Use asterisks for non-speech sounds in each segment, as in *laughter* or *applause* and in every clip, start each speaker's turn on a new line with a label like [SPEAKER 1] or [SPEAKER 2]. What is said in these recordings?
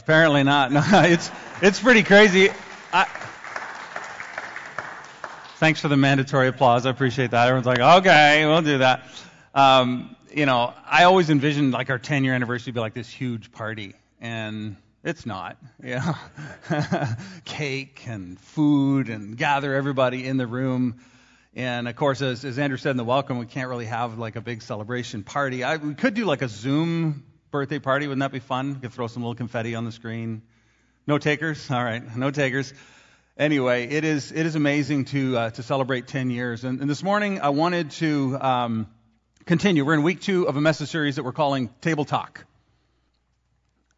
[SPEAKER 1] Apparently not. *laughs* No, it's it's pretty crazy. I, thanks for the mandatory applause. I appreciate that. Everyone's like, okay, we'll do that. Um, you know, I always envisioned like our 10 year anniversary be like this huge party, and it's not. Yeah, *laughs* cake and food and gather everybody in the room. And of course, as, as Andrew said in the welcome, we can't really have like a big celebration party. I, we could do like a Zoom birthday party. Wouldn't that be fun? Could throw some little confetti on the screen. No takers? All right, no takers. Anyway, it is it is amazing to uh, to celebrate 10 years. And, and, this morning, I wanted to um, continue. We're in week two of a message series that we're calling Table Talk.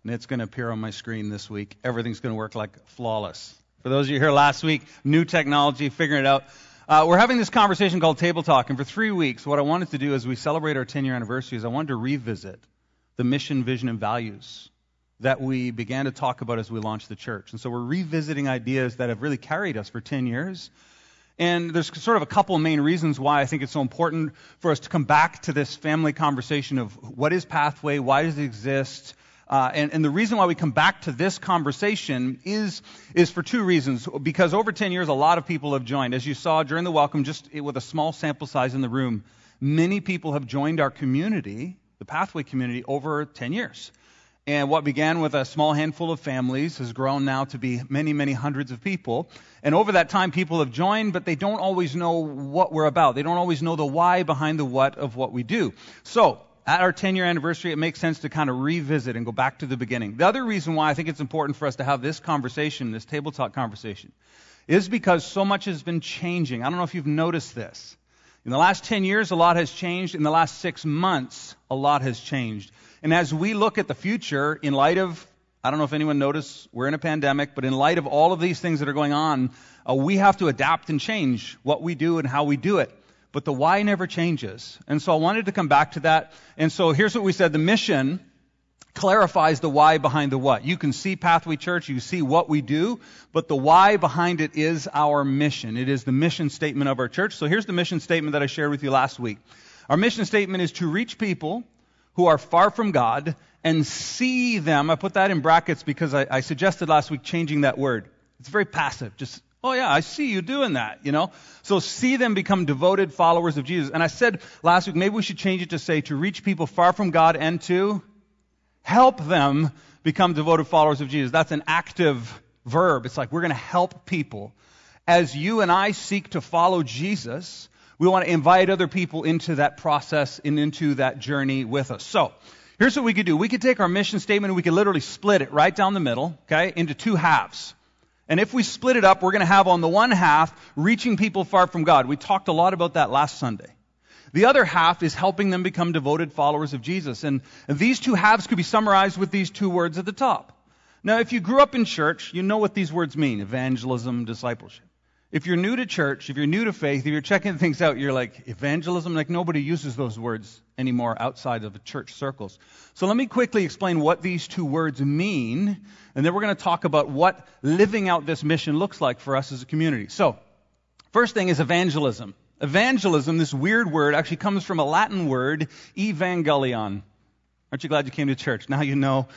[SPEAKER 1] And it's going to appear on my screen this week. Everything's going to work like flawless. For those of you here last week, new technology, figuring it out. Uh, we're having this conversation called Table Talk, and for three weeks, what I wanted to do as we celebrate our 10 year anniversary is I wanted to revisit the mission, vision, and values that we began to talk about as we launched the church. And so we're revisiting ideas that have really carried us for 10 years. And there's sort of a couple of main reasons why I think it's so important for us to come back to this family conversation of what is Pathway, why does it exist, uh, and, and, the reason why we come back to this conversation is, is for two reasons. Because over 10 years, a lot of people have joined. As you saw during the welcome, just with a small sample size in the room, many people have joined our community, the Pathway community, over 10 years. And what began with a small handful of families has grown now to be many, many hundreds of people. And over that time, people have joined, but they don't always know what we're about. They don't always know the why behind the what of what we do. So, at our 10 year anniversary, it makes sense to kind of revisit and go back to the beginning. The other reason why I think it's important for us to have this conversation, this table talk conversation, is because so much has been changing. I don't know if you've noticed this. In the last 10 years, a lot has changed. In the last six months, a lot has changed. And as we look at the future, in light of, I don't know if anyone noticed, we're in a pandemic, but in light of all of these things that are going on, uh, we have to adapt and change what we do and how we do it but the why never changes. And so I wanted to come back to that. And so here's what we said. The mission clarifies the why behind the what. You can see Pathway Church, you see what we do, but the why behind it is our mission. It is the mission statement of our church. So here's the mission statement that I shared with you last week. Our mission statement is to reach people who are far from God and see them. I put that in brackets because I, I suggested last week changing that word. It's very passive. Just Oh, yeah, I see you doing that, you know? So see them become devoted followers of Jesus. And I said last week, maybe we should change it to say to reach people far from God and to help them become devoted followers of Jesus. That's an active verb. It's like we're going to help people. As you and I seek to follow Jesus, we want to invite other people into that process and into that journey with us. So, here's what we could do. We could take our mission statement and we could literally split it right down the middle, okay, into two halves. And if we split it up, we're going to have on the one half reaching people far from God. We talked a lot about that last Sunday. The other half is helping them become devoted followers of Jesus. And, these two halves could be summarized with these two words at the top. Now, if you grew up in church, you know what these words mean evangelism, discipleship. If you're new to church, if you're new to faith, if you're checking things out, you're like, evangelism? Like nobody uses those words anymore outside of church circles. So let me quickly explain what these two words mean, and then we're going to talk about what living out this mission looks like for us as a community. So, first thing is evangelism. Evangelism, this weird word, actually comes from a Latin word, evangelion. Aren't you glad you came to church? Now you know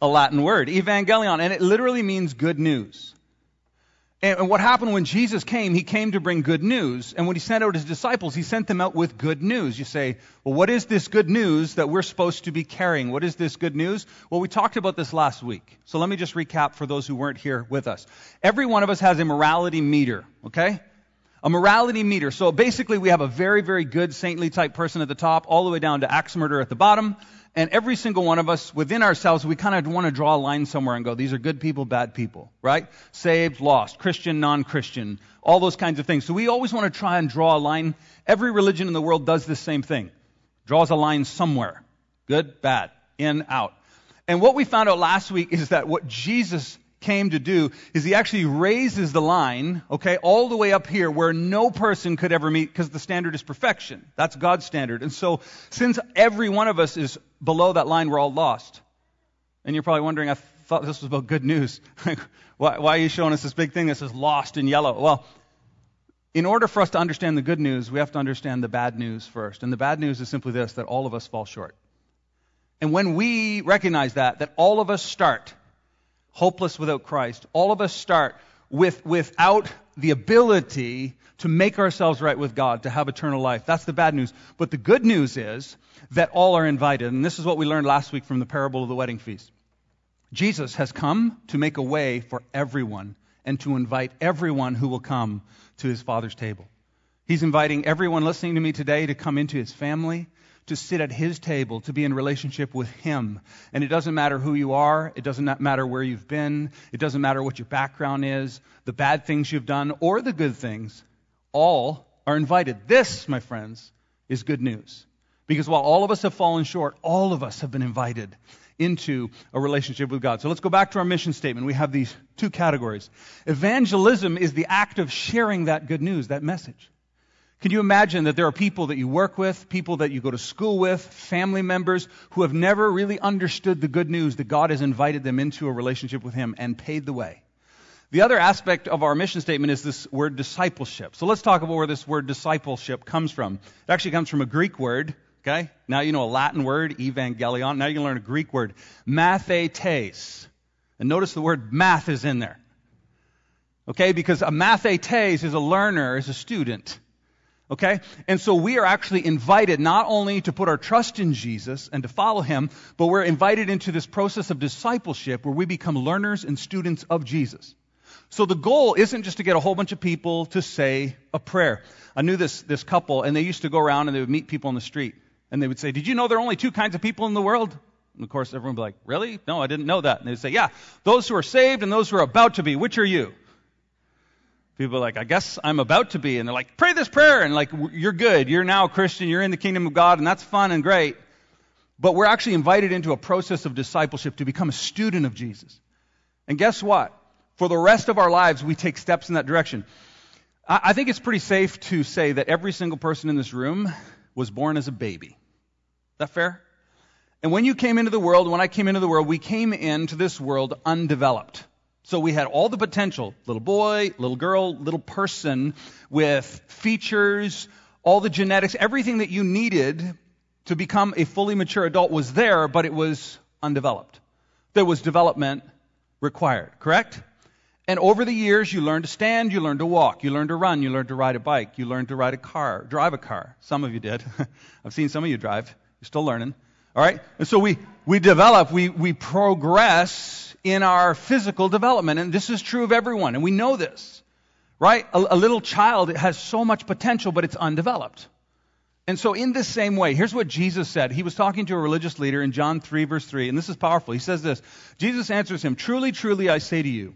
[SPEAKER 1] a Latin word, evangelion, and it literally means good news. And what happened when Jesus came, he came to bring good news. And when he sent out his disciples, he sent them out with good news. You say, well, what is this good news that we're supposed to be carrying? What is this good news? Well, we talked about this last week. So let me just recap for those who weren't here with us. Every one of us has a morality meter, okay? A morality meter. So basically, we have a very, very good saintly type person at the top, all the way down to axe murderer at the bottom. And every single one of us within ourselves, we kind of want to draw a line somewhere and go, these are good people, bad people, right? Saved, lost, Christian, non-Christian, all those kinds of things. So we always want to try and draw a line. Every religion in the world does the same thing. Draws a line somewhere. Good, bad, in, out. And what we found out last week is that what Jesus came to do is he actually raises the line, okay, all the way up here where no person could ever meet because the standard is perfection. That's God's standard. And so since every one of us is below that line, we're all lost. And you're probably wondering, I thought this was about good news. *laughs* why, why are you showing us this big thing that says lost in yellow? Well, in order for us to understand the good news, we have to understand the bad news first. And the bad news is simply this that all of us fall short. And when we recognize that, that all of us start hopeless without Christ, all of us start with, without the ability to make ourselves right with God, to have eternal life. That's the bad news. But the good news is that all are invited. And this is what we learned last week from the parable of the wedding feast. Jesus has come to make a way for everyone and to invite everyone who will come to his Father's table. He's inviting everyone listening to me today to come into his family, to sit at his table, to be in relationship with him. And it doesn't matter who you are, it doesn't matter where you've been, it doesn't matter what your background is, the bad things you've done, or the good things. All are invited. This, my friends, is good news. Because while all of us have fallen short, all of us have been invited into a relationship with God. So let's go back to our mission statement. We have these two categories. Evangelism is the act of sharing that good news, that message. Can you imagine that there are people that you work with, people that you go to school with, family members who have never really understood the good news that God has invited them into a relationship with Him and paid the way? The other aspect of our mission statement is this word discipleship. So let's talk about where this word discipleship comes from. It actually comes from a Greek word Okay? Now you know a Latin word, evangelion. Now you can learn a Greek word, mathetes. And notice the word math is in there. Okay? Because a mathetes is a learner, is a student. Okay? And so we are actually invited not only to put our trust in Jesus and to follow him, but we're invited into this process of discipleship where we become learners and students of Jesus. So the goal isn't just to get a whole bunch of people to say a prayer. I knew this, this couple, and they used to go around and they would meet people on the street. And they would say, Did you know there are only two kinds of people in the world? And of course, everyone would be like, Really? No, I didn't know that. And they'd say, Yeah, those who are saved and those who are about to be. Which are you? People are like, I guess I'm about to be. And they're like, Pray this prayer. And like, You're good. You're now a Christian. You're in the kingdom of God. And that's fun and great. But we're actually invited into a process of discipleship to become a student of Jesus. And guess what? For the rest of our lives, we take steps in that direction. I think it's pretty safe to say that every single person in this room was born as a baby Is that fair? And when you came into the world, when I came into the world, we came into this world undeveloped. So we had all the potential little boy, little girl, little person with features, all the genetics, everything that you needed to become a fully mature adult was there, but it was undeveloped. There was development required, correct? And over the years, you learn to stand, you learn to walk, you learn to run, you learn to ride a bike, you learn to ride a car, drive a car. Some of you did. *laughs* I've seen some of you drive. You're still learning. All right? And so we, we develop, we, we progress in our physical development. And this is true of everyone. And we know this. Right? A, a little child has so much potential, but it's undeveloped. And so, in this same way, here's what Jesus said. He was talking to a religious leader in John 3, verse 3, and this is powerful. He says this Jesus answers him, Truly, truly, I say to you,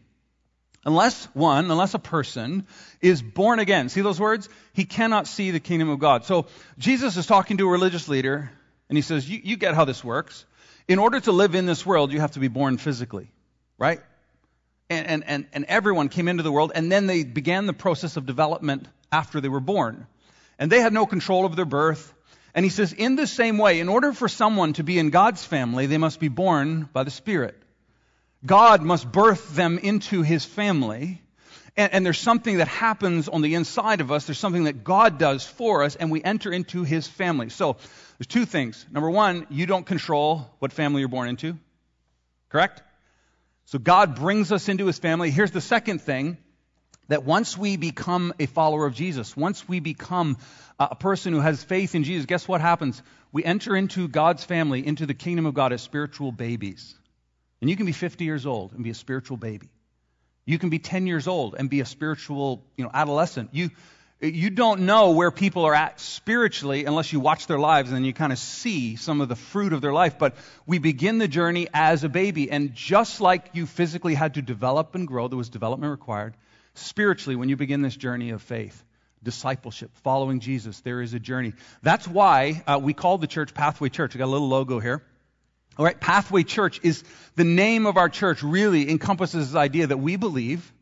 [SPEAKER 1] unless one, unless a person is born again, see those words? He cannot see the kingdom of God. So, Jesus is talking to a religious leader, and he says, you, you get how this works. In order to live in this world, you have to be born physically, right? And, and, and, and everyone came into the world, and then they began the process of development after they were born. And they had no control over their birth. And he says, in the same way, in order for someone to be in God's family, they must be born by the Spirit. God must birth them into his family. And, and, there's something that happens on the inside of us. There's something that God does for us, and we enter into his family. So there's two things. Number one, you don't control what family you're born into. Correct? So God brings us into his family. Here's the second thing that once we become a follower of Jesus, once we become a person who has faith in Jesus, guess what happens? We enter into God's family, into the kingdom of God as spiritual babies. And you can be 50 years old and be a spiritual baby. You can be 10 years old and be a spiritual, you know, adolescent. You, you don't know where people are at spiritually unless you watch their lives and you kind of see some of the fruit of their life. But we begin the journey as a baby. And just like you physically had to develop and grow, there was development required. Spiritually, when you begin this journey of faith, discipleship, following Jesus, there is a journey. That's why uh, we call the church Pathway Church. I got a little logo here. All right, Pathway Church is the name of our church, really encompasses this idea that we believe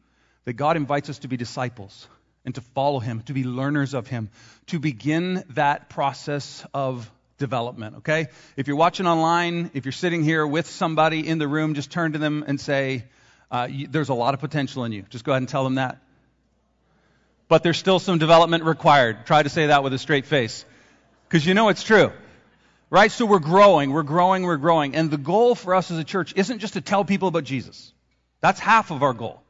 [SPEAKER 1] that God invites us to be disciples and to follow Him, to be learners of Him, to begin that process of development, okay? If you're watching online, if you're sitting here with somebody in the room, just turn to them and say, uh, you, There's a lot of potential in you. Just go ahead and tell them that. But there's still some development required. Try to say that with a straight face. Because you know it's true. Right? So we're growing, we're growing, we're growing. And the goal for us as a church isn't just to tell people about Jesus. That's half of our goal.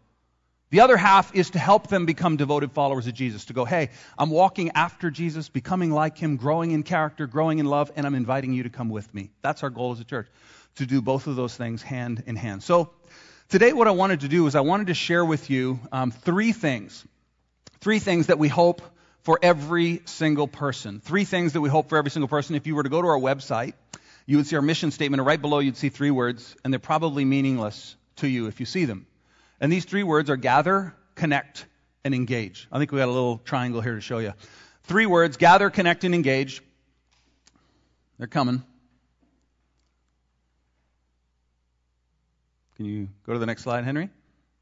[SPEAKER 1] The other half is to help them become devoted followers of Jesus, to go, hey, I'm walking after Jesus, becoming like him, growing in character, growing in love, and I'm inviting you to come with me. That's our goal as a church, to do both of those things hand in hand. So today, what I wanted to do is I wanted to share with you um, three things. Three things that we hope for every single person. Three things that we hope for every single person. If you were to go to our website, you would see our mission statement, and right below you'd see three words, and they're probably meaningless to you if you see them. And these three words are gather, connect, and engage. I think we got a little triangle here to show you. Three words gather, connect, and engage. They're coming. Can you go to the next slide, Henry?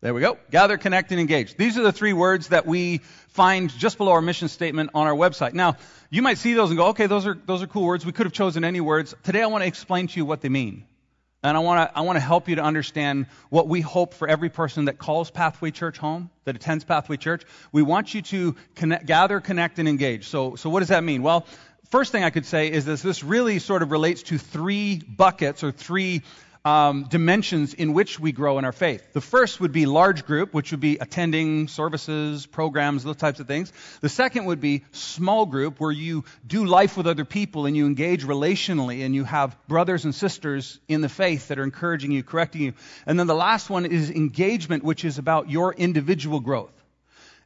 [SPEAKER 1] There we go. Gather, connect, and engage. These are the three words that we find just below our mission statement on our website. Now, you might see those and go, okay, those are, those are cool words. We could have chosen any words. Today I want to explain to you what they mean. And I want to I want to help you to understand what we hope for every person that calls Pathway Church home, that attends Pathway Church. We want you to connect, gather, connect, and engage. So so what does that mean? Well, first thing I could say is this: this really sort of relates to three buckets or three um, dimensions in which we grow in our faith. The first would be large group, which would be attending services, programs, those types of things. The second would be small group, where you do life with other people and you engage relationally and you have brothers and sisters in the faith that are encouraging you, correcting you. And then the last one is engagement, which is about your individual growth.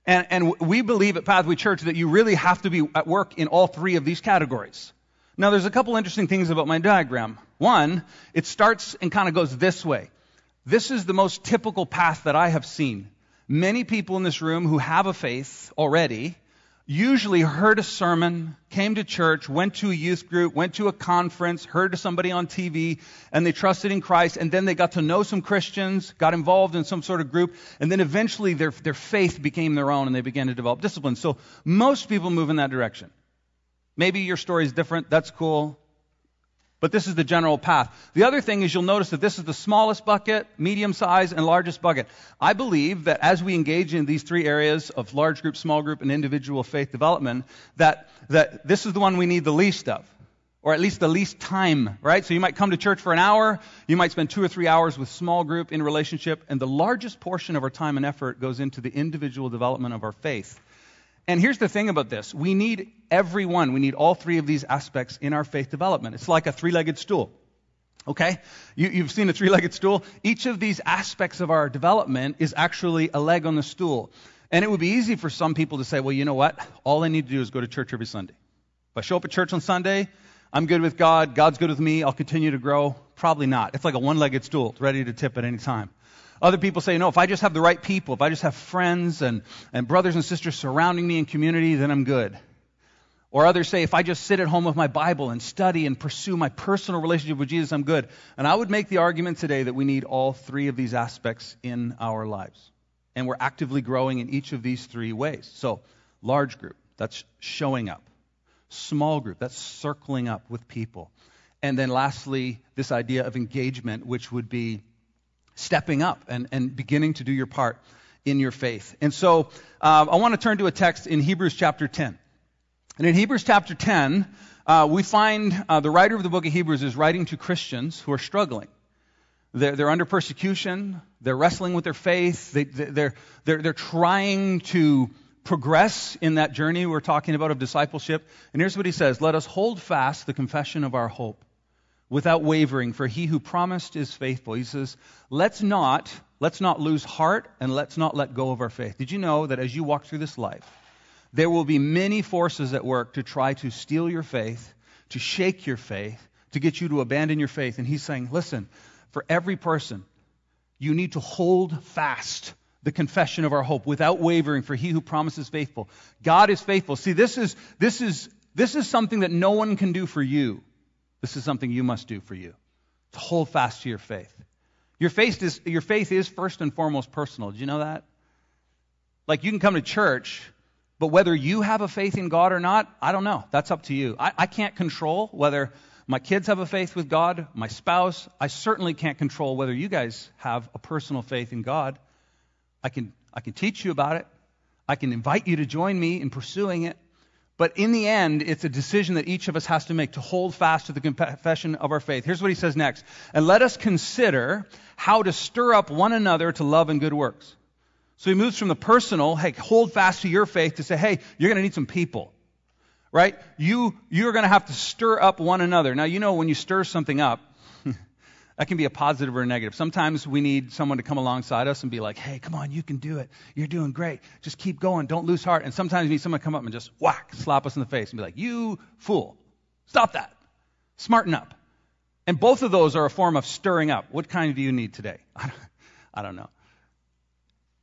[SPEAKER 1] And, and we believe at Pathway Church that you really have to be at work in all three of these categories. Now, there's a couple interesting things about my diagram. One, it starts and kind of goes this way. This is the most typical path that I have seen. Many people in this room who have a faith already usually heard a sermon, came to church, went to a youth group, went to a conference, heard somebody on TV, and they trusted in Christ, and then they got to know some Christians, got involved in some sort of group, and then eventually their, their faith became their own and they began to develop discipline. So most people move in that direction. Maybe your story is different. That's cool. But this is the general path. The other thing is you'll notice that this is the smallest bucket, medium size, and largest bucket. I believe that as we engage in these three areas of large group, small group, and individual faith development, that, that this is the one we need the least of. Or at least the least time, right? So you might come to church for an hour, you might spend two or three hours with small group in relationship, and the largest portion of our time and effort goes into the individual development of our faith. And here's the thing about this we need every one, we need all three of these aspects in our faith development. It's like a three legged stool. Okay? You, have seen a three legged stool. Each of these aspects of our development is actually a leg on the stool. And it would be easy for some people to say, well, you know what? All I need to do is go to church every Sunday. If I show up at church on Sunday, I'm good with God, God's good with me, I'll continue to grow. Probably not. It's like a one legged stool, it's ready to tip at any time. Other people say, no, if I just have the right people, if I just have friends and, and brothers and sisters surrounding me in community, then I'm good. Or others say, if I just sit at home with my Bible and study and pursue my personal relationship with Jesus, I'm good. And I would make the argument today that we need all three of these aspects in our lives. And we're actively growing in each of these three ways. So, large group, that's showing up. Small group, that's circling up with people. And then lastly, this idea of engagement, which would be stepping up and, and beginning to do your part in your faith. And so uh, I want to turn to a text in Hebrews chapter 10. And in Hebrews chapter 10, uh, we find uh, the writer of the book of Hebrews is writing to Christians who are struggling. They're, they're under persecution. They're wrestling with their faith. They, they're, they're, they're trying to progress in that journey we're talking about of discipleship. And here's what he says Let us hold fast the confession of our hope without wavering, for he who promised is faithful. He says, let's not, let's not lose heart and let's not let go of our faith. Did you know that as you walk through this life, there will be many forces at work to try to steal your faith, to shake your faith, to get you to abandon your faith. And he's saying, listen, for every person, you need to hold fast the confession of our hope without wavering, for he who promises faithful. God is faithful. See, this is, this is, this is something that no one can do for you. This is something you must do for you. to hold fast to your faith. Your faith is, your faith is first and foremost personal. Do you know that? Like you can come to church, but whether you have a faith in God or not, I don't know. That's up to you. I, I can't control whether my kids have a faith with God, my spouse. I certainly can't control whether you guys have a personal faith in God. I can, I can teach you about it. I can invite you to join me in pursuing it. But in the end, it's a decision that each of us has to make to hold fast to the confession of our faith. Here's what he says next. And let us consider how to stir up one another to love and good works. So he moves from the personal, hey, hold fast to your faith, to say, hey, you're going to need some people. Right? You, you're going to have to stir up one another. Now, you know, when you stir something up, that can be a positive or a negative. Sometimes we need someone to come alongside us and be like, hey, come on, you can do it. You're doing great. Just keep going. Don't lose heart. And sometimes we need someone to come up and just whack, slap us in the face and be like, you fool. Stop that. Smarten up. And both of those are a form of stirring up. What kind do you need today? *laughs* I don't know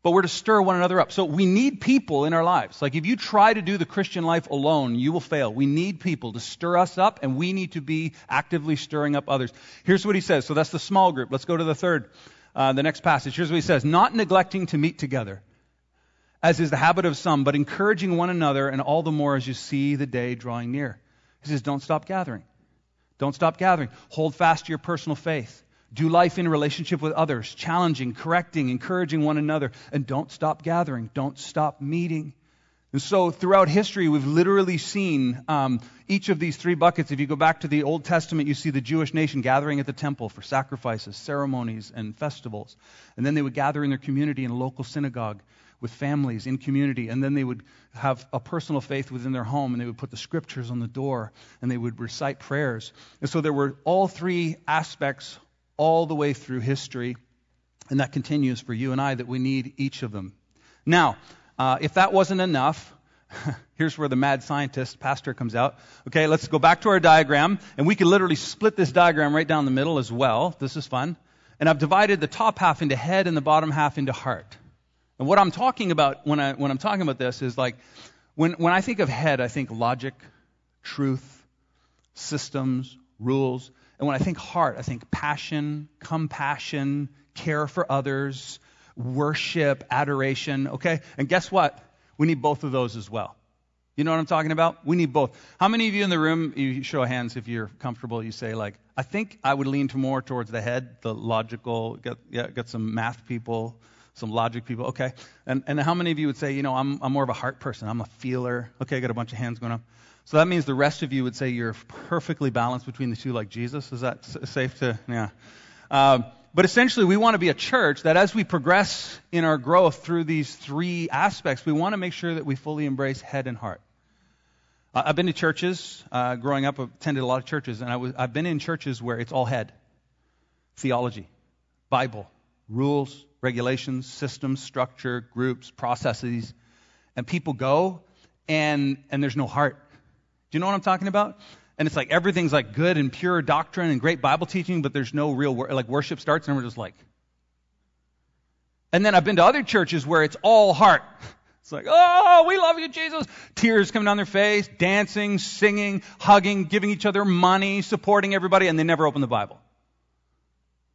[SPEAKER 1] but we're to stir one another up. So we need people in our lives. Like if you try to do the Christian life alone, you will fail. We need people to stir us up, and we need to be actively stirring up others. Here's what he says. So that's the small group. Let's go to the third, uh, the next passage. Here's what he says Not neglecting to meet together, as is the habit of some, but encouraging one another, and all the more as you see the day drawing near. He says, Don't stop gathering. Don't stop gathering. Hold fast to your personal faith. Do life in relationship with others, challenging, correcting, encouraging one another, and don't stop gathering. Don't stop meeting. And so, throughout history, we've literally seen um, each of these three buckets. If you go back to the Old Testament, you see the Jewish nation gathering at the temple for sacrifices, ceremonies, and festivals. And then they would gather in their community in a local synagogue with families in community. And then they would have a personal faith within their home, and they would put the scriptures on the door, and they would recite prayers. And so, there were all three aspects all the way through history, and that continues for you and I that we need each of them. Now, uh, if that wasn't enough, *laughs* here's where the mad scientist pastor comes out. Okay, let's go back to our diagram, and we can literally split this diagram right down the middle as well. This is fun. And I've divided the top half into head and the bottom half into heart. And what I'm talking about when, I, when I'm talking about this is like, when, when I think of head, I think logic, truth, systems, rules. And when I think heart, I think passion, compassion, care for others, worship, adoration, okay? And guess what? We need both of those as well. You know what I'm talking about? We need both. How many of you in the room, you show hands if you're comfortable, you say, like, I think I would lean more towards the head, the logical, get, yeah, get some math people, some logic people, okay? And, and how many of you would say, you know, I'm, I'm more of a heart person, I'm a feeler? Okay, I got a bunch of hands going up. So that means the rest of you would say you're perfectly balanced between the two, like Jesus. Is that safe to? Yeah. Um, but essentially, we want to be a church that as we progress in our growth through these three aspects, we want to make sure that we fully embrace head and heart. I've been to churches, uh, growing up, I've attended a lot of churches, and I was, I've been in churches where it's all head theology, Bible, rules, regulations, systems, structure, groups, processes. And people go, and, and there's no heart. You know what I'm talking about? And it's like everything's like good and pure doctrine and great Bible teaching, but there's no real wor- like worship starts and we're just like. And then I've been to other churches where it's all heart. *laughs* It's like, oh, we love you, Jesus. Tears coming down their face, dancing, singing, hugging, giving each other money, supporting everybody, and they never open the Bible.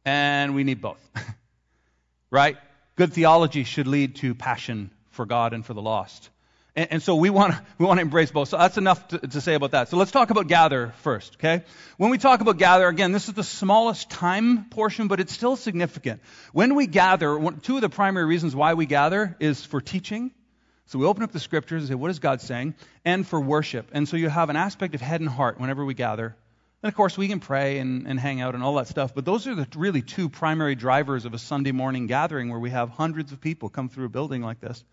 [SPEAKER 1] And we need both. *laughs* right? Good theology should lead to passion for God and for the lost. And, and so we want to we want to embrace both. So that's enough to, to say about that. So let's talk about gather first, okay? When we talk about gather, again, this is the smallest time portion, but it's still significant. When we gather, one, two of the primary reasons why we gather is for teaching. So we open up the scriptures and say, what is God saying? And for worship. And so you have an aspect of head and heart whenever we gather. And of course, we can pray and, and hang out and all that stuff, but those are the really two primary drivers of a Sunday morning gathering where we have hundreds of people come through a building like this.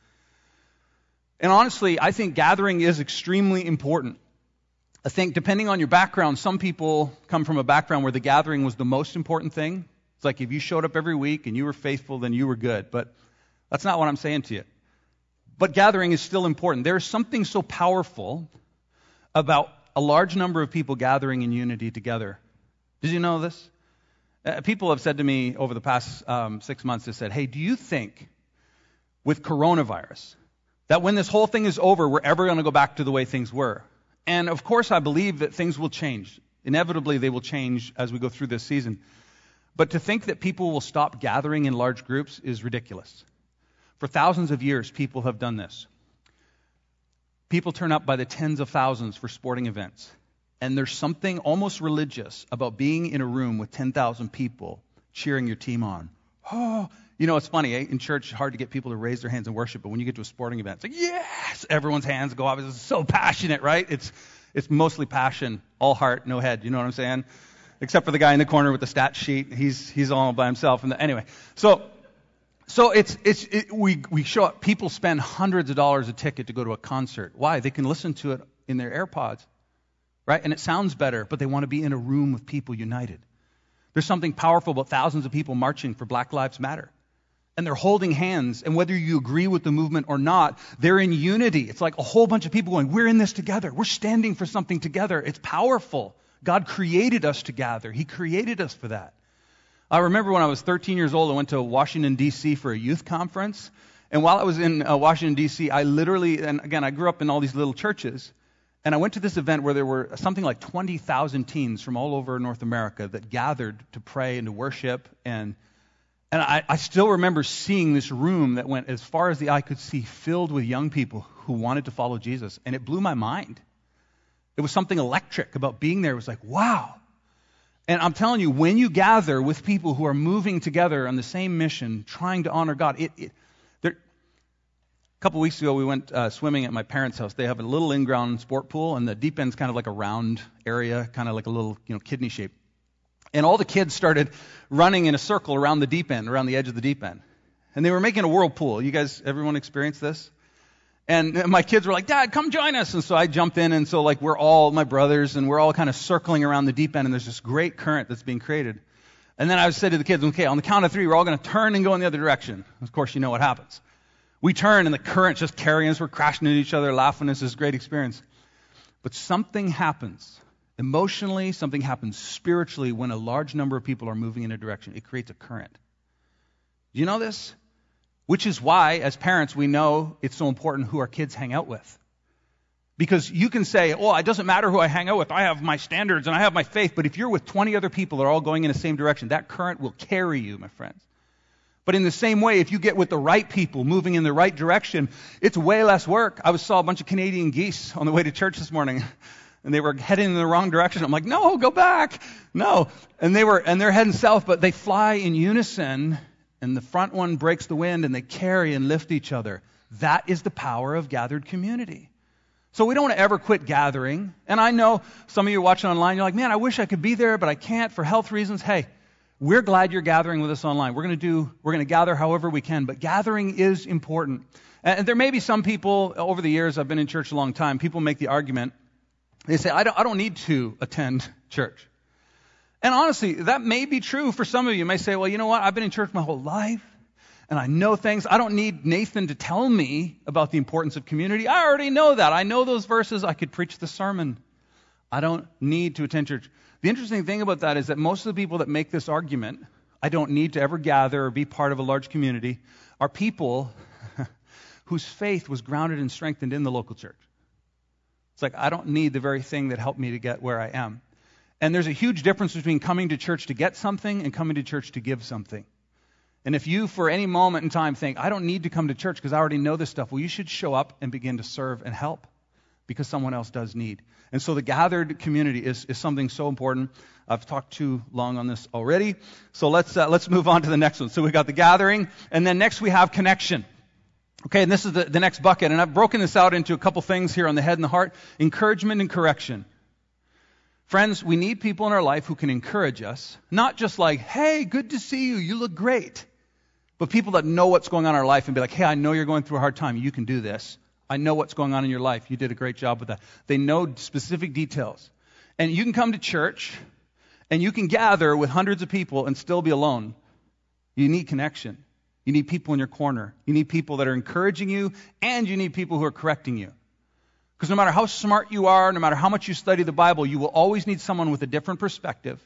[SPEAKER 1] And honestly, I think gathering is extremely important. I think depending on your background, some people come from a background where the gathering was the most important thing. It's like if you showed up every week and you were faithful, then you were good. But that's not what I'm saying to you. But gathering is still important. There's something so powerful about a large number of people gathering in unity together. Did you know this? Uh, people have said to me over the past um, six months, they said, hey, do you think with coronavirus, that when this whole thing is over, we're ever going to go back to the way things were. And of course, I believe that things will change. Inevitably, they will change as we go through this season. But to think that people will stop gathering in large groups is ridiculous. For thousands of years, people have done this. People turn up by the tens of thousands for sporting events. And there's something almost religious about being in a room with 10,000 people cheering your team on. Oh, you know, it's funny, eh? in church, hard to get people to raise their hands and worship, but when you get to a sporting event, it's like, yes! Everyone's hands go up. It's so passionate, right? It's, it's mostly passion, all heart, no head. You know what I'm saying? Except for the guy in the corner with the stat sheet. He's, he's all by himself. And the, anyway, so, so it's, it's, it, we, we show up. People spend hundreds of dollars a ticket to go to a concert. Why? They can listen to it in their AirPods, right? And it sounds better, but they want to be in a room with people united. There's something powerful about thousands of people marching for Black Lives Matter. And they're holding hands, and whether you agree with the movement or not, they're in unity. It's like a whole bunch of people going, We're in this together. We're standing for something together. It's powerful. God created us to gather, He created us for that. I remember when I was 13 years old, I went to Washington, D.C. for a youth conference. And while I was in uh, Washington, D.C., I literally, and again, I grew up in all these little churches. And I went to this event where there were something like 20,000 teens from all over North America that gathered to pray and to worship. And, and I, I still remember seeing this room that went as far as the eye could see, filled with young people who wanted to follow Jesus. And it blew my mind. It was something electric about being there. It was like, wow. And I'm telling you, when you gather with people who are moving together on the same mission, trying to honor God, it, it a couple weeks ago, we went uh, swimming at my parents' house. They have a little in-ground sport pool, and the deep end's kind of like a round area, kind of like a little, you know, kidney shape. And all the kids started running in a circle around the deep end, around the edge of the deep end. And they were making a whirlpool. You guys, everyone experienced this? And *laughs* my kids were like, Dad, come join us. And so I jumped in, and so like we're all my brothers, and we're all kind of circling around the deep end, and there's this great current that's being created. And then I said to the kids, okay, on the count of three, we're all going to turn and go in the other direction. Of course, you know what happens. We turn and the current's just carrying us. We're crashing into each other, laughing. It's this great experience. But something happens emotionally, something happens spiritually when a large number of people are moving in a direction. It creates a current. Do you know this? Which is why, as parents, we know it's so important who our kids hang out with. Because you can say, oh, it doesn't matter who I hang out with. I have my standards and I have my faith. But if you're with 20 other people that are all going in the same direction, that current will carry you, my friends. But in the same way, if you get with the right people moving in the right direction, it's way less work. I saw a bunch of Canadian geese on the way to church this morning. *laughs* And they were heading in the wrong direction. I'm like, no, go back. No. And they were, and they're heading south, but they fly in unison and the front one breaks the wind and they carry and lift each other. That is the power of gathered community. So we don't ever quit gathering. And I know some of you watching online, you're like, man, I wish I could be there, but I can't for health reasons. Hey, we're glad you're gathering with us online. We're going to do, we're going to gather however we can, but gathering is important. And there may be some people over the years, I've been in church a long time, people make the argument, they say, I don't, I don't need to attend church. And honestly, that may be true for some of you. You may say, well, you know what? I've been in church my whole life and I know things. I don't need Nathan to tell me about the importance of community. I already know that. I know those verses. I could preach the sermon. I don't need to attend church. The interesting thing about that is that most of the people that make this argument, I don't need to ever gather or be part of a large community, are people *laughs* whose faith was grounded and strengthened in the local church. It's like, I don't need the very thing that helped me to get where I am. And there's a huge difference between coming to church to get something and coming to church to give something. And if you, for any moment in time, think, I don't need to come to church because I already know this stuff, well, you should show up and begin to serve and help because someone else does need. And so the gathered community is, is something so important. I've talked too long on this already. So let's, uh, let's move on to the next one. So we've got the gathering, and then next we have connection. Okay, and this is the, the next bucket, and I've broken this out into a couple things here on the head and the heart encouragement and correction. Friends, we need people in our life who can encourage us, not just like, hey, good to see you, you look great, but people that know what's going on in our life and be like, hey, I know you're going through a hard time, you can do this. I know what's going on in your life. You did a great job with that. They know specific details. And you can come to church and you can gather with hundreds of people and still be alone. You need connection. You need people in your corner. You need people that are encouraging you and you need people who are correcting you. Because no matter how smart you are, no matter how much you study the Bible, you will always need someone with a different perspective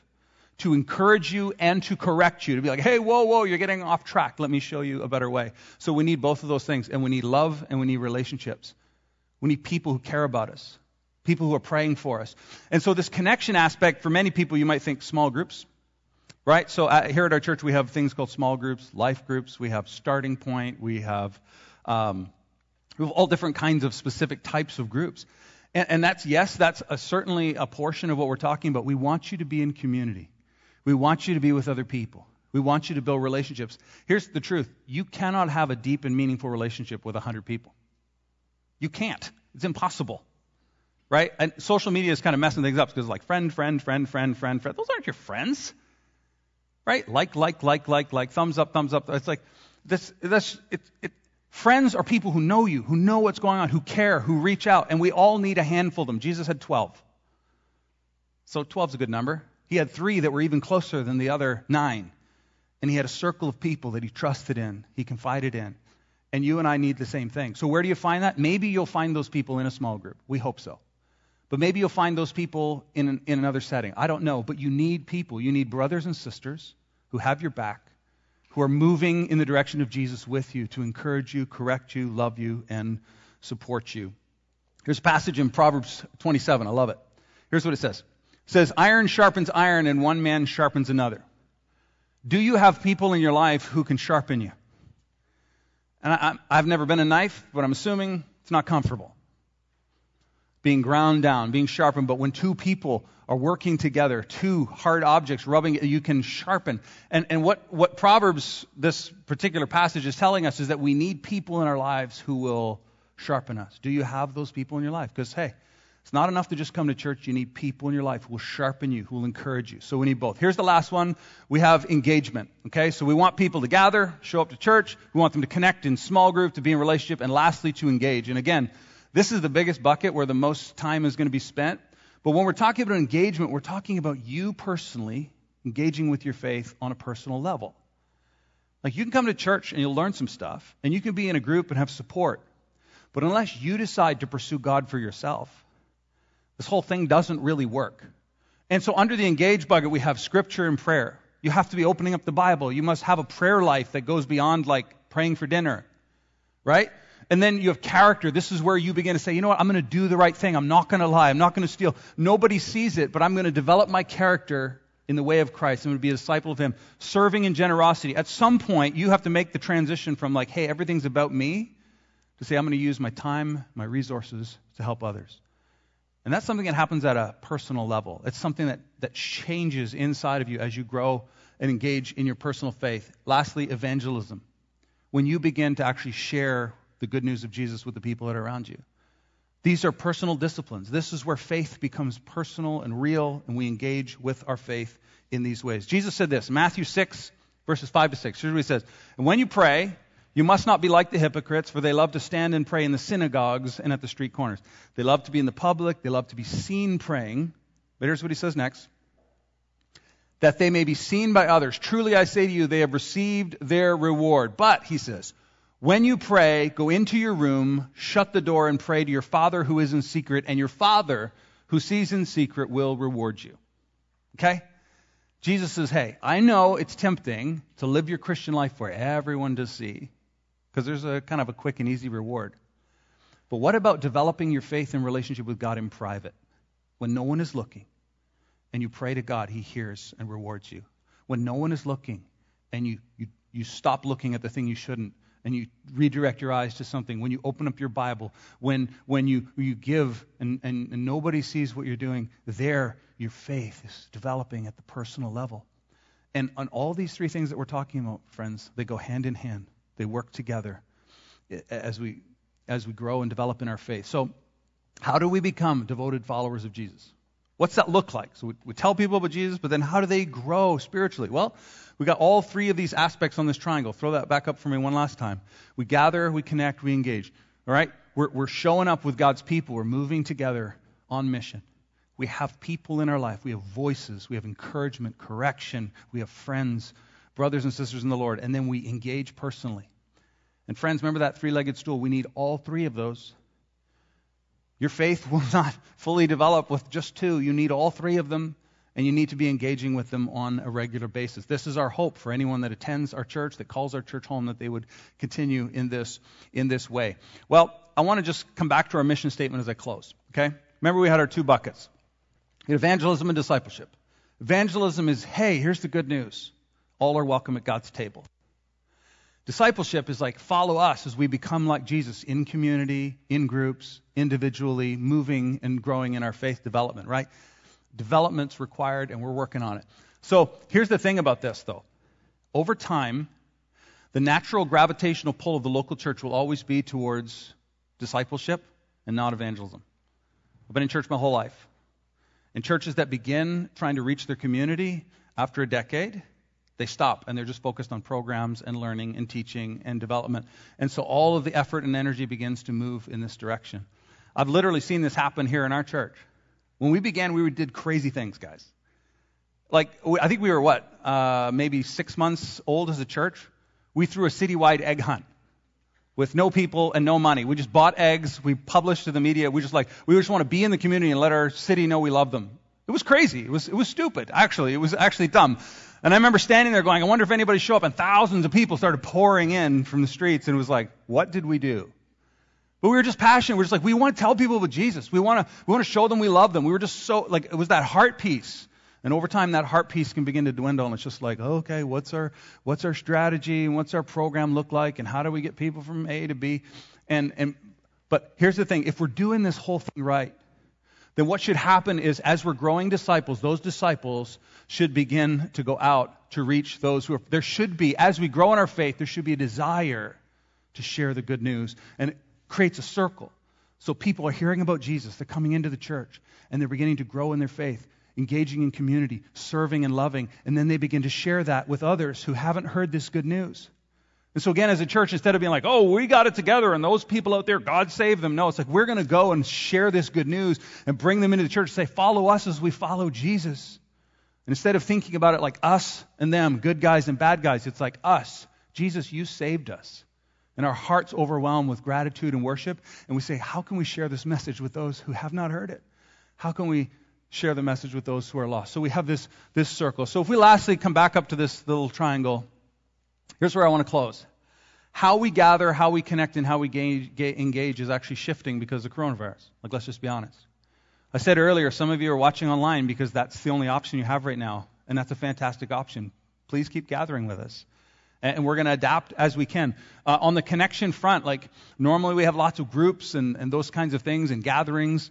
[SPEAKER 1] to encourage you and to correct you, to be like, hey, whoa, whoa, you're getting off track. Let me show you a better way. So we need both of those things, and we need love and we need relationships. We need people who care about us, people who are praying for us. And so this connection aspect, for many people, you might think small groups. Right? So uh, here at our church, we have things called small groups, life groups, we have starting point, we have, um, we have all different kinds of specific types of groups. And, and that's, yes, that's a, certainly a portion of what we're talking about. We want you to be in community. We want you to be with other people. We want you to build relationships. Here's the truth you cannot have a deep and meaningful relationship with 100 people. You can't. It's impossible. Right? And social media is kind of messing things up because, it's like, friend, friend, friend, friend, friend, friend. Those aren't your friends. Right? Like, like, like, like, like, thumbs up, thumbs up. It's like, this, this, it, it, friends are people who know you, who know what's going on, who care, who reach out, and we all need a handful of them. Jesus had 12. So 12 is a good number. He had three that were even closer than the other nine. And he had a circle of people that he trusted in, he confided in. And you and I need the same thing. So where do you find that? Maybe you'll find those people in a small group. We hope so. But maybe you'll find those people in, an, in another setting. I don't know. But you need people. You need brothers and sisters who have your back, who are moving in the direction of Jesus with you to encourage you, correct you, love you, and support you. Here's a passage in Proverbs 27. I love it. Here's what it says. It says, Iron sharpens iron, and one man sharpens another. Do you have people in your life who can sharpen you? And I, have never been a knife, but I'm assuming it's not comfortable. Being ground down, being sharpened. But when two people are working together, two hard objects rubbing, you can sharpen. And, and what, what Proverbs, this particular passage, is telling us is that we need people in our lives who will sharpen us. Do you have those people in your life? Because, hey, it's not enough to just come to church. You need people in your life who will sharpen you, who will encourage you. So we need both. Here's the last one. We have engagement. Okay, so we want people to gather, show up to church. We want them to connect in small group, to be in relationship, and lastly, to engage. And again, this is the biggest bucket where the most time is going to be spent. But when we're talking about engagement, we're talking about you personally engaging with your faith on a personal level. Like you can come to church and you'll learn some stuff, and you can be in a group and have support. But unless you decide to pursue God for yourself, this whole thing doesn't really work. And so, under the engage bucket, we have scripture and prayer. You have to be opening up the Bible. You must have a prayer life that goes beyond like praying for dinner, right? And then you have character. This is where you begin to say, you know what, I'm going to do the right thing. I'm not going to lie. I'm not going to steal. Nobody sees it, but I'm going to develop my character in the way of Christ. I'm going to be a disciple of Him. Serving in generosity. At some point, you have to make the transition from like, hey, everything's about me, to say, I'm going to use my time, my resources to help others. And that's something that happens at a personal level. It's something that, that changes inside of you as you grow and engage in your personal faith. Lastly, evangelism. When you begin to actually share the good news of Jesus with the people that are around you. These are personal disciplines. This is where faith becomes personal and real, and we engage with our faith in these ways. Jesus said this, Matthew 6, verses 5 to 6. Here's what he says. And when you pray, you must not be like the hypocrites, for they love to stand and pray in the synagogues and at the street corners. They love to be in the public, they love to be seen praying. But here's what he says next that they may be seen by others. Truly I say to you, they have received their reward. But, he says, when you pray, go into your room, shut the door, and pray to your Father who is in secret, and your Father who sees in secret will reward you. Okay? Jesus says, hey, I know it's tempting to live your Christian life for everyone to see because there's a kind of a quick and easy reward. But what about developing your faith and relationship with God in private when no one is looking and you pray to God, He hears and rewards you? When no one is looking and you, you, you stop looking at the thing you shouldn't and you redirect your eyes to something, when you open up your Bible, when, when you, you give and, and, and nobody sees what you're doing, there your faith is developing at the personal level. And on all these three things that we're talking about, friends, they go hand in hand. They work together as we as we grow and develop in our faith. So, how do we become devoted followers of Jesus? What's that look like? So we, we tell people about Jesus, but then how do they grow spiritually? Well, we got all three of these aspects on this triangle. Throw that back up for me one last time. We gather, we connect, we engage. All right? We're, we're showing up with God's people. We're moving together on mission. We have people in our life. We have voices. We have encouragement, correction. We have friends brothers and sisters in the Lord, and then we engage personally. And friends, remember that three legged stool? We need all three of those. Your faith will *laughs* not fully develop with just two. You need all three of them, and you need to be engaging with them on a regular basis. This is our hope for anyone that attends our church, that calls our church home, that they would continue in this, in this way. Well, I want to just come back to our mission statement as I close. Okay? Remember, we had our two buckets evangelism and discipleship. Evangelism is, hey, here's the good news. All are welcome at God's table. Discipleship is like follow us as we become like Jesus in community, in groups, individually, moving and growing in our faith development, right? Development's required and we're working on it. So here's the thing about this though. Over time, the natural gravitational pull of the local church will always be towards discipleship and not evangelism. I've been in church my whole life. In churches that begin trying to reach their community after a decade, they stop and they're just focused on programs and learning and teaching and development. And so all of the effort and energy begins to move in this direction. I've literally seen this happen here in our church. When we began, we did crazy things, guys. Like, I think we were what, uh, maybe six months old as a church. We threw a citywide egg hunt with no people and no money. We just bought eggs. We published to the media. We just like, we just want to be in the community and let our city know we love them. It was crazy. It was, it was stupid, actually. It was actually dumb. And I remember standing there going, I wonder if anybody show up. And thousands of people started pouring in from the streets. And it was like, what did we do? But we were just passionate. We were just like, we want to tell people about Jesus. We want to, we want to show them we love them. We were just so, like, it was that heart piece. And over time, that heart piece can begin to dwindle, and it's just like, okay, what's our what's our strategy, and what's our program look like, and how do we get people from A to B? And and but here's the thing: if we're doing this whole thing right, then what should happen is, as we're growing disciples, those disciples should begin to go out to reach those who are. There should be, as we grow in our faith, there should be a desire to share the good news, and it creates a circle. So people are hearing about Jesus, they're coming into the church, and they're beginning to grow in their faith engaging in community, serving and loving, and then they begin to share that with others who haven't heard this good news. And so again, as a church, instead of being like, oh, we got it together and those people out there, God save them, no, it's like we're going to go and share this good news and bring them into the church. And say, follow us as we follow Jesus. And instead of thinking about it like us and them, good guys and bad guys, it's like us. Jesus, you saved us. And our hearts overwhelmed with gratitude and worship. And we say, how can we share this message with those who have not heard it? How can we share the message with those who are lost. So we have this, this circle. So if we lastly come back up to this little triangle, here's where I want to close. How we gather, how we connect, and how we engage, engage is actually shifting because of coronavirus. Like, let's just be honest. I said earlier, some of you are watching online because that's the only option you have right now, and that's a fantastic option. Please keep gathering with us and we're going to adapt as we can. Uh, on the connection front, like normally we have lots of groups and, and those kinds of things and gatherings.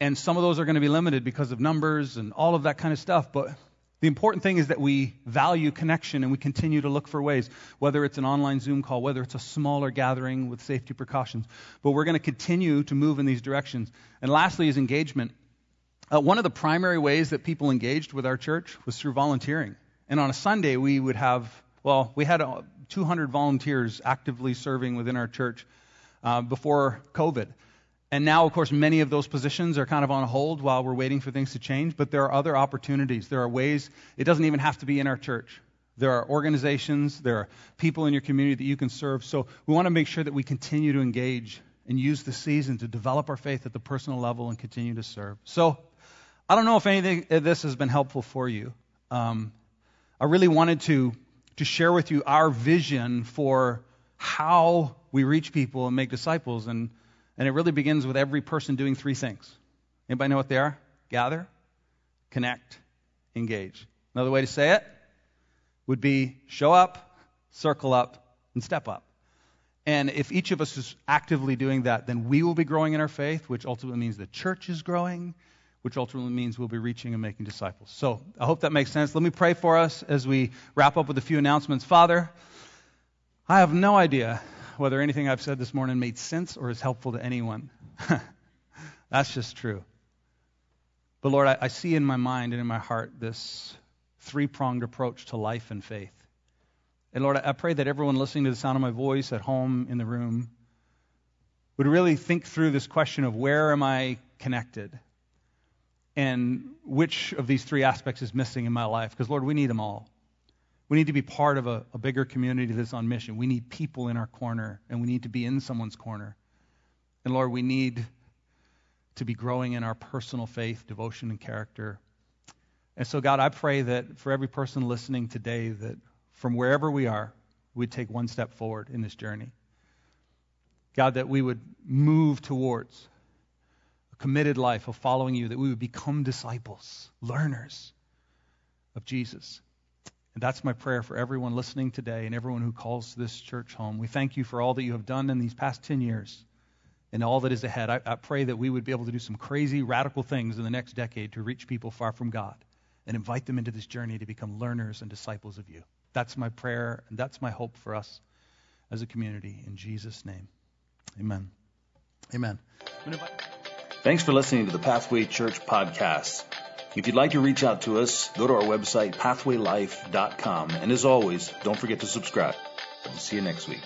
[SPEAKER 1] And some of those are going to be limited because of numbers and all of that kind of stuff. But the important thing is that we value connection and we continue to look for ways, whether it's an online Zoom call, whether it's a smaller gathering with safety precautions. But we're going to continue to move in these directions. And lastly is engagement. Uh, one of the primary ways that people engaged with our church was through volunteering. And on a Sunday, we would have, well, we had uh, 200 volunteers actively serving within our church uh, before COVID. And now, of course, many of those positions are kind of on hold while we're waiting for things to change, but there are other opportunities. There are ways, it doesn't even have to be in our church. There are organizations, there are people in your community that you can serve. So we want to make sure that we continue to engage and use the season to develop our faith at the personal level and continue to serve. So I don't know if anything of this has been helpful for you. Um, I really wanted to, to share with you our vision for how we reach people and make disciples. And and it really begins with every person doing three things. Anybody know what they are? Gather, connect, engage. Another way to say it would be show up, circle up, and step up. And if each of us is actively doing that, then we will be growing in our faith, which ultimately means the church is growing, which ultimately means we'll be reaching and making disciples. So I hope that makes sense. Let me pray for us as we wrap up with a few announcements. Father, I have no idea whether anything I've said this morning made sense or is helpful to anyone. *laughs* That's just true. But Lord, I, I, see in my mind and in my heart this three pronged approach to life and faith. And Lord, I, I pray that everyone listening to the sound of my voice at home, in the room, would really think through this question of where am I connected? And which of these three aspects is missing in my life? Because, Lord, we need them all. We need to be part of a, a bigger community that's on mission. We need people in our corner, and we need to be in someone's corner. And Lord, we need to be growing in our personal faith, devotion, and character. And so, God, I pray that for every person listening today, that from wherever we are, we'd take one step forward in this journey. God, that we would move towards a committed life of following you, that we would become disciples, learners, of Jesus. And that's my prayer for everyone listening today and everyone who calls this church home. We thank you for all that you have done in these past 10 years and all that is ahead. I, I, pray that we would be able to do some crazy, radical things in the next decade to reach people far from God and invite them into this journey to become learners and disciples of you. That's my prayer, and that's my hope for us as a community. In Jesus' name, amen. Amen.
[SPEAKER 2] Thanks for listening to the Pathway Church podcast. If you'd like to reach out to us, go to our website, pathwaylife.com. And as always, don't forget to subscribe. See you next week.